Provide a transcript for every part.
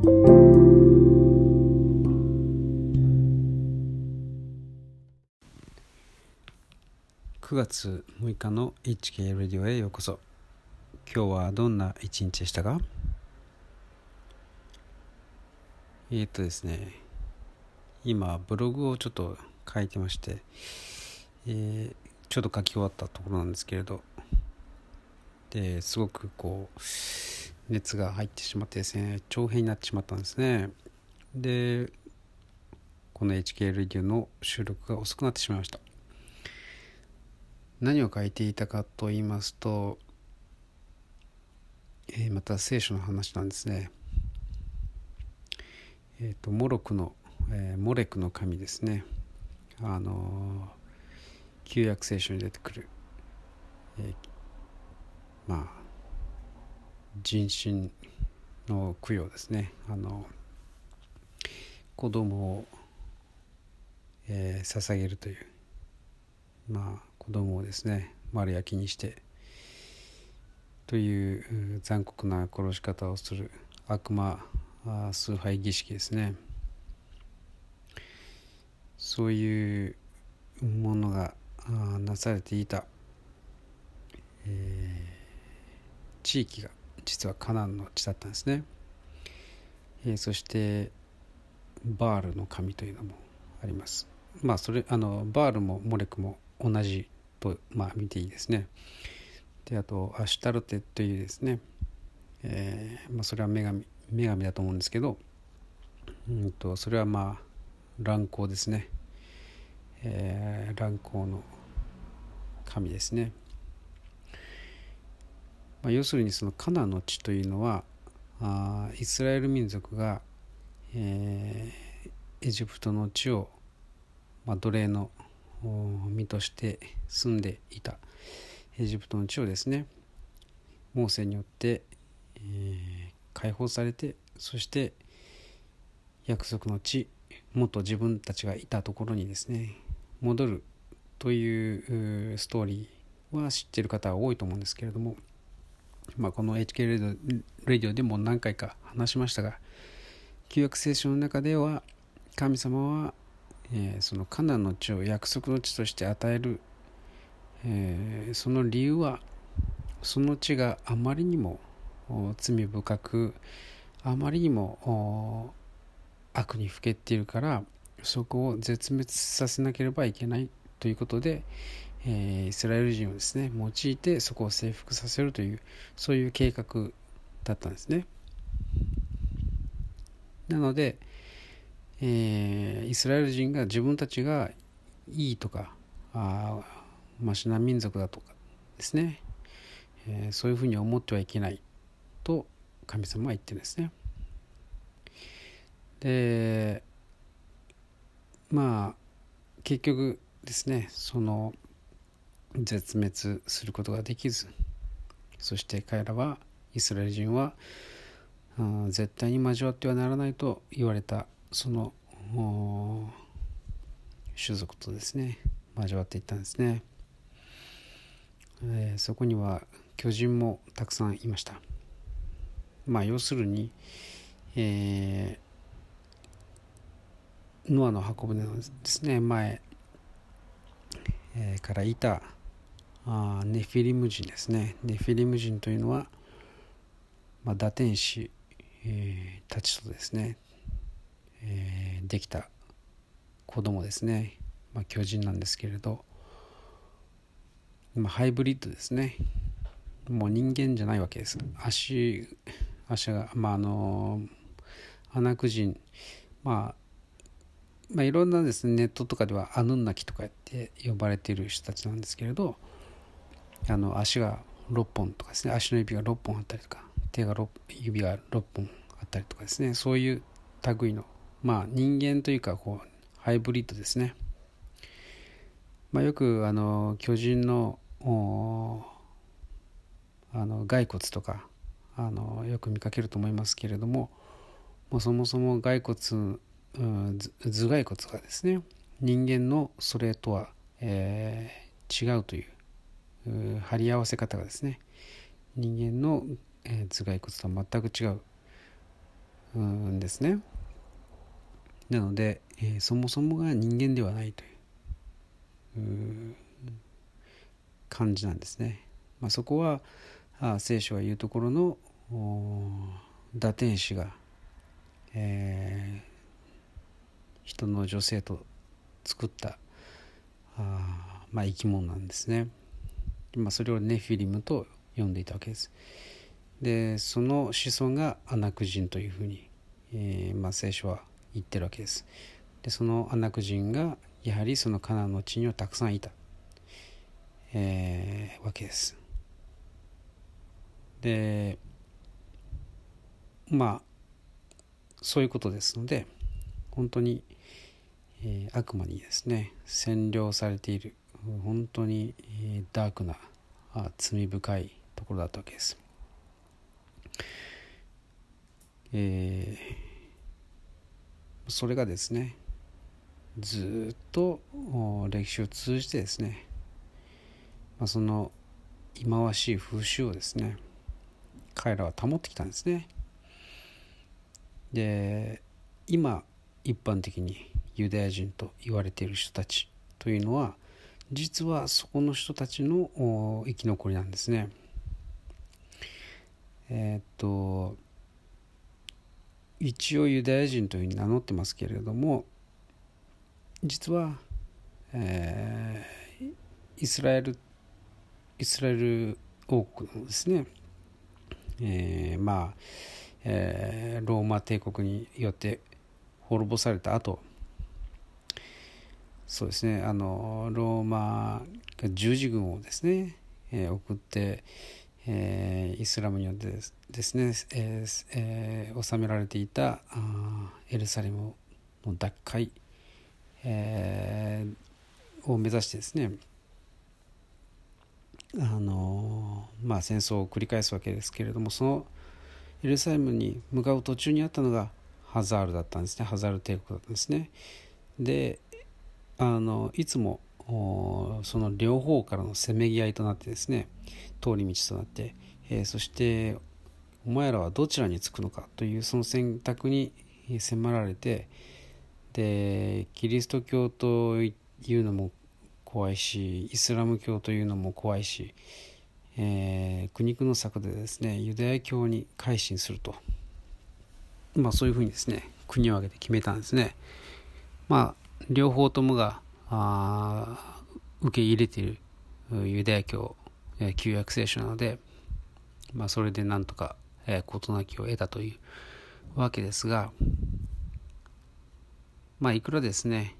9月6日の HK レディオへようこそ。今日はどんな一日でしたか？えー、っとですね今ブログをちょっと書いてまして、えー、ちょっと書き終わったところなんですけれど。ですごくこう熱が入ってしまってですね長編になってしまったんですねでこの HK レディオの収録が遅くなってしまいました何を書いていたかと言いますと、えー、また聖書の話なんですね。えっ、ー、とモロクの、えー、モレクの神ですね。あの旧約聖書に出てくる、えまあ人心の供養ですね。あの子供を、えー、捧げるというまあ子供をですね丸焼きにしてという残酷な殺し方をする悪魔崇拝儀式ですねそういうものがなされていた、えー、地域が実はカナンの地だったんですね、えー、そしてバールの神というのもありますまあそれあのバールもモレクも同じと、まあ、見ていいですね。であとアシュタルテというですね、えーまあ、それは女神女神だと思うんですけど、うんと、それはまあ乱行ですね、えー、乱行の神ですね。まあ、要するにそのカナの地というのはあイスラエル民族が、えー、エジプトの地を、まあ、奴隷の身として住んでいたエジプトの地をですねモーセによって、えー、解放されてそして約束の地元自分たちがいたところにですね戻るというストーリーは知ってる方は多いと思うんですけれども、まあ、この HK レディオでも何回か話しましたが旧約聖書の中では神様はえー、そのカナンの地を約束の地として与える、えー、その理由はその地があまりにも罪深くあまりにも悪にふけっているからそこを絶滅させなければいけないということで、え、イスラエル人をですね用いてそこを征服させるというそういう計画だったんですね。なので、えー、イスラエル人が自分たちがいいとかあマシな民族だとかですね、えー、そういうふうに思ってはいけないと神様は言ってるんですね。でまあ結局ですねその絶滅することができずそして彼らはイスラエル人は絶対に交わってはならないと言われたその種族とですね交わっていったんですね、えー、そこには巨人もたくさんいました。まあ要するに、えー、ノアの箱舟のですね前、えー、からいたあネフィリム人ですね。ネフィリム人というのは、まあ、打天使、えー、たちとですねえー、できた子供ですね、まあ、巨人なんですけれど、まあ、ハイブリッドですね。もう人間じゃないわけです。足足がまああのアナク人。まあまあ、いろんなですねネットとかではアヌンナキとかって呼ばれている人たちなんですけれどあの足が6本とかですね。足の指が6本あったりとか手が6指が6本あったりとかですね。そういう類のまあ人間というかこうハイブリッドですね、まあ、よくあの巨人のあの骸骨とかあのよく見かけると思いますけれどももうそもそも骸骨、うん、頭蓋骨がですね。人間のそれとは、えー、違うという貼り合わせ方がですね人間の、えー、頭蓋骨とは全く違うんですね。なので、えー、そもそもが人間ではないという感じなんですね。まあ、そこはあ聖書が言うところの堕天使が、えー、人の女性と作ったあ、まあ、生き物なんですね。まあ、それをネフィリムと呼んでいたわけです。でその子孫がアナク人というふうに、えーまあ、聖書は言ってるわけです。でそのアナク人がやはりそのカナンの地にはたくさんいた、えー、わけです。でまあそういうことですので本当に、えー、悪魔にですね占領されている本当に、ダークなあ罪深いところだったわけです。えー、それがですねずっと歴史を通じてですね、まあ、その忌まわしい風習をですね彼らは保ってきたんですね。で今一般的にユダヤ人と言われている人たちというのは実はそこの人たちの生き残りなんですね。えー、っと一応ユダヤ人というふうに名乗ってますけれども実は、えー、イスラエルイスラエル王国のですねえー、まあ、えー、ローマ帝国によって滅ぼされた後そうですね。あのローマ十字軍をですね、えー、送って、えー、イスラムによってですね、えーえー、治められていたあエルサレムの奪回、えー、を目指してですねあのまあ、戦争を繰り返すわけですけれどもそのエルサレムに向かう途中にあったのがハザールだったんですね。ハザール帝国だったんですね。であのいつもその両方からのせめぎ合いとなってですね通り道となって、えー、そしてお前らはどちらにつくのかというその選択に迫られてでキリスト教というのも怖いしイスラム教というのも怖いし、えー、苦肉の策でですねユダヤ教に改心すると、まあ、そういうふうにですね国を挙げて決めたんですね。まあ両方ともが受け入れているユダヤ教、えー、旧約聖書なので、まあ、それでなんとか、えー、事なきを得たというわけですがまあいくらですね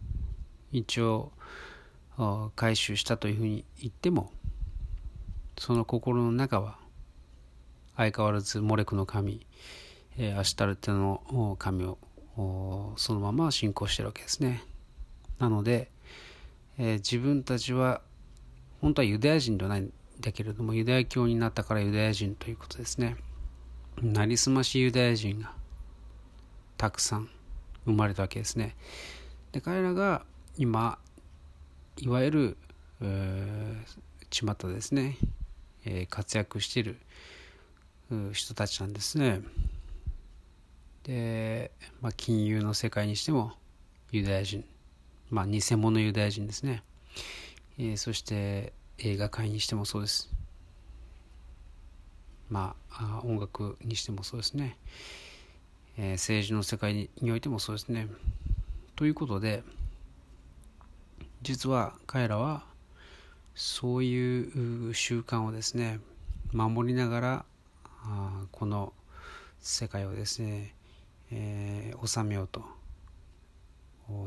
一応回収したというふうに言ってもその心の中は相変わらずモレクの神、えアシュタルテの神をそのまま信仰してるわけですね。なので、えー、自分たちは本当はユダヤ人ではないんだけれどもユダヤ教になったからユダヤ人ということですね。なりすましユダヤ人がたくさん生まれたわけですね。で彼らが今いわゆる、えー、巷ですね、えー、活躍している人たちなんですね。で、まあ、金融の世界にしてもユダヤ人、まあ、偽物ユダヤ人ですね、えー、そして映画界にしてもそうです。まあ、音楽にしてもそうですね、えー、政治の世界においてもそうですね。ということで、実は彼らはそういう習慣をですね守りながらこの世界をですね、えー、治めようと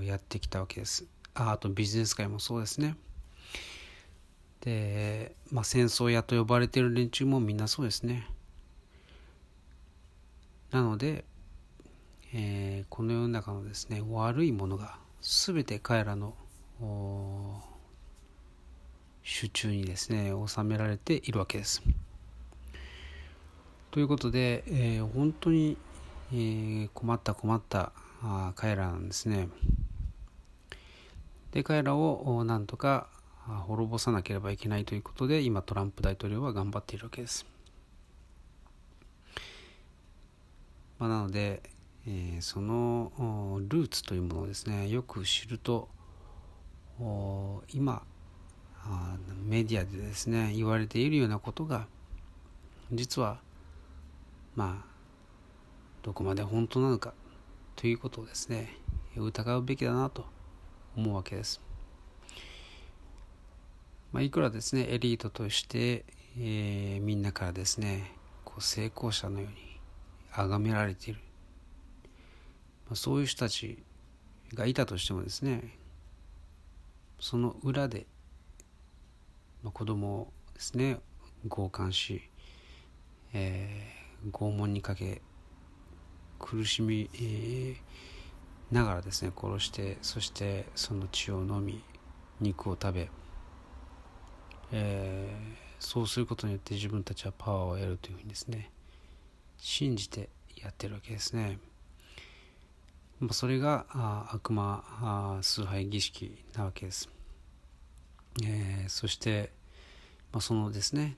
やってきたわけです。ああとビジネス界もそうですね。で、まあ、戦争屋と呼ばれている連中もみんなそうですね。なので、えー、この世の中のですね悪いものが全て彼らの手中にですね収められているわけです。ということで、えー、本当に、えー、困った困ったあ彼らなんですね。で彼らをなんとか滅ぼさなければいけないということで今トランプ大統領は頑張っているわけです。まあ、なので、えー、そのルーツというものをですねよく知ると今メディアでですね言われているようなことが実はまあどこまで本当なのかということをですね疑うべきだなと思うわけです。まあ、いくらですねエリートとして、えー、みんなからですねこう成功者のように崇められている、まあ、そういう人たちがいたとしてもですねその裏で、まあ、子供をですね強姦し、えー、拷問にかけ苦しみ、ながらですね殺してそしてその血を飲み肉を食べ、えー、そうすることによって自分たちはパワーを得るというふうにですね信じてやってるわけですね。まそれが悪魔崇拝儀式なわけです。えー、そして、まあ、そのですね、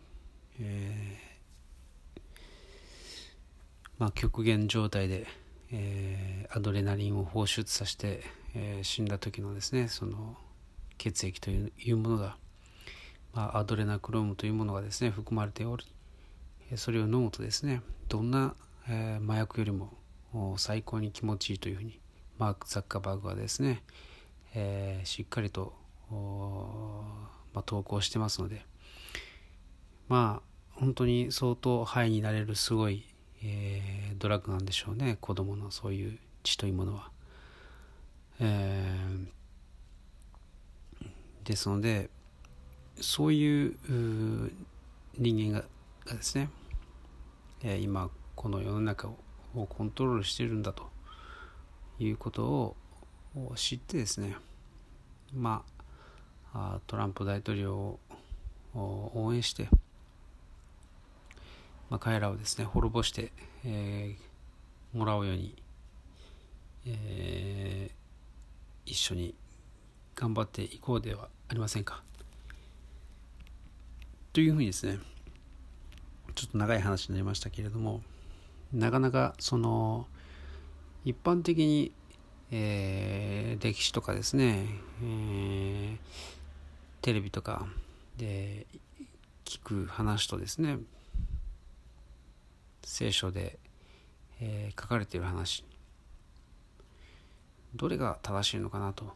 えー、まあ、極限状態で、えー、アドレナリンを放出させて、え死んだ時のですねその血液というものが、まあ、アドレナクロームというものがですね含まれておりそれを飲むとですねどんな、え麻薬よりも最高に気持ちいいというふうにマーク・ザッカーバーグはですね、えー、しっかりと、まあ、投稿してますのでまあ本当に相当ハイになれるすごい、えー、ドラッグなんでしょうね子供のそういう血というものは。えー、ですのでそういう人間ががですね、えー、今この世の中をコントロールしてるんだということを知ってですねまあトランプ大統領を応援して、まあ、彼らをですね滅ぼして、えー、もらうように、えー、一緒に頑張っていこうではありませんか。というふうにですねちょっと長い話になりましたけれどもなかなかその一般的に、えー、歴史とかですね、えー、テレビとかで聞く話とですね聖書で、えー、書かれている話どれが正しいのかなと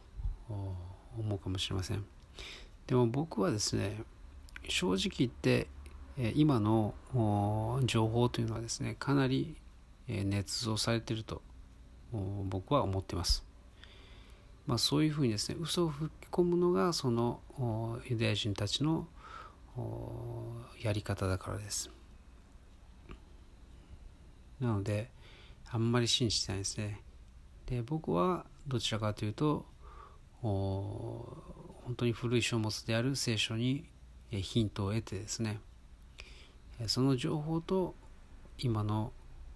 思うかもしれませんでも僕はですね正直言って今の情報というのはですねかなり捏造されていると僕は思っています。まあ、そういうふうにですね嘘を吹き込むのがそのユダヤ人たちのやり方だからです。なのであんまり信じてないですね。で僕はどちらかというと本当に古い書物である聖書にヒントを得てですねその情報と今の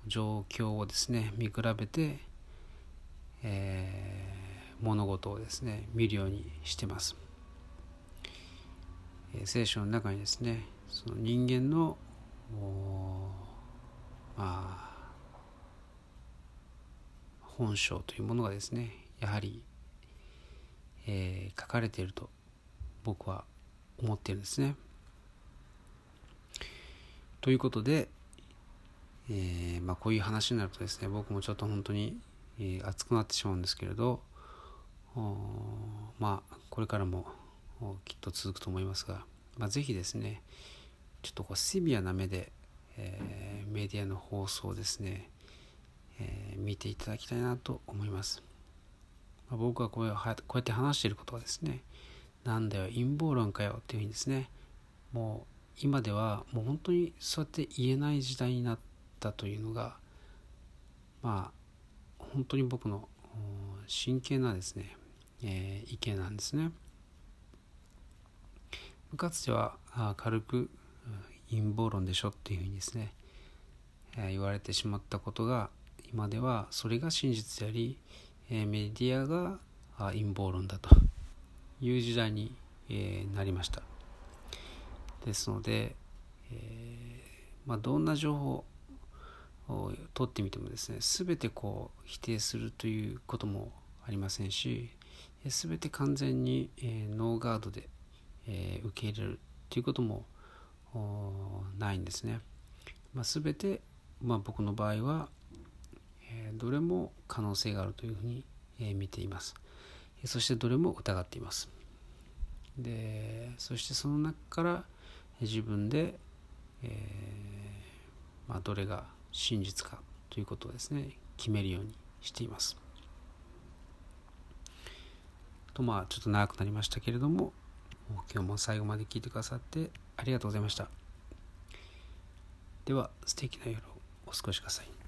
状況をですね見比べてえー、物事をですね見るようにしてます、聖書の中にですねその人間のまあ本性というものがですねやはり、えー、書かれていると僕は思っているんですね。ということで、えーまあ、こういう話になるとですね僕もちょっと本当にえー、熱くなってしまうんですけれどまあこれからもきっと続くと思いますが、まあ、ぜひですねちょっとこうシビアな目で、えー、メディアの放送ですね、えー、見ていただきたいなと思います、まあ、僕はこうこうやって話していることはですねなんだよ陰謀論かよっていうふうにですねもう今ではもう本当にそうやって言えない時代になったというのがまあ本当に僕の真剣なですね、えー、意見なんですね。かつては軽く陰謀論でしょっていうふうにですね、え、言われてしまったことが今ではそれが真実であり、え、メディアが陰謀論だという時代に、え、なりました。ですので、えーまあ、どんな情報を取ってみてもですね全てこう否定するということもありませんし全て完全に、え、ノーガードで、え、受け入れるということもないんですね。まあ、全て、まあ、僕の場合は、え、どれも可能性があるというふうに、え、見ています。そしてどれも疑っています。でそしてその中から自分で、えーまあ、どれが真実かということをですね決めるようにしています。とまあちょっと長くなりましたけれども今日も最後まで聞いてくださってありがとうございました。では素敵な夜をお過ごしください。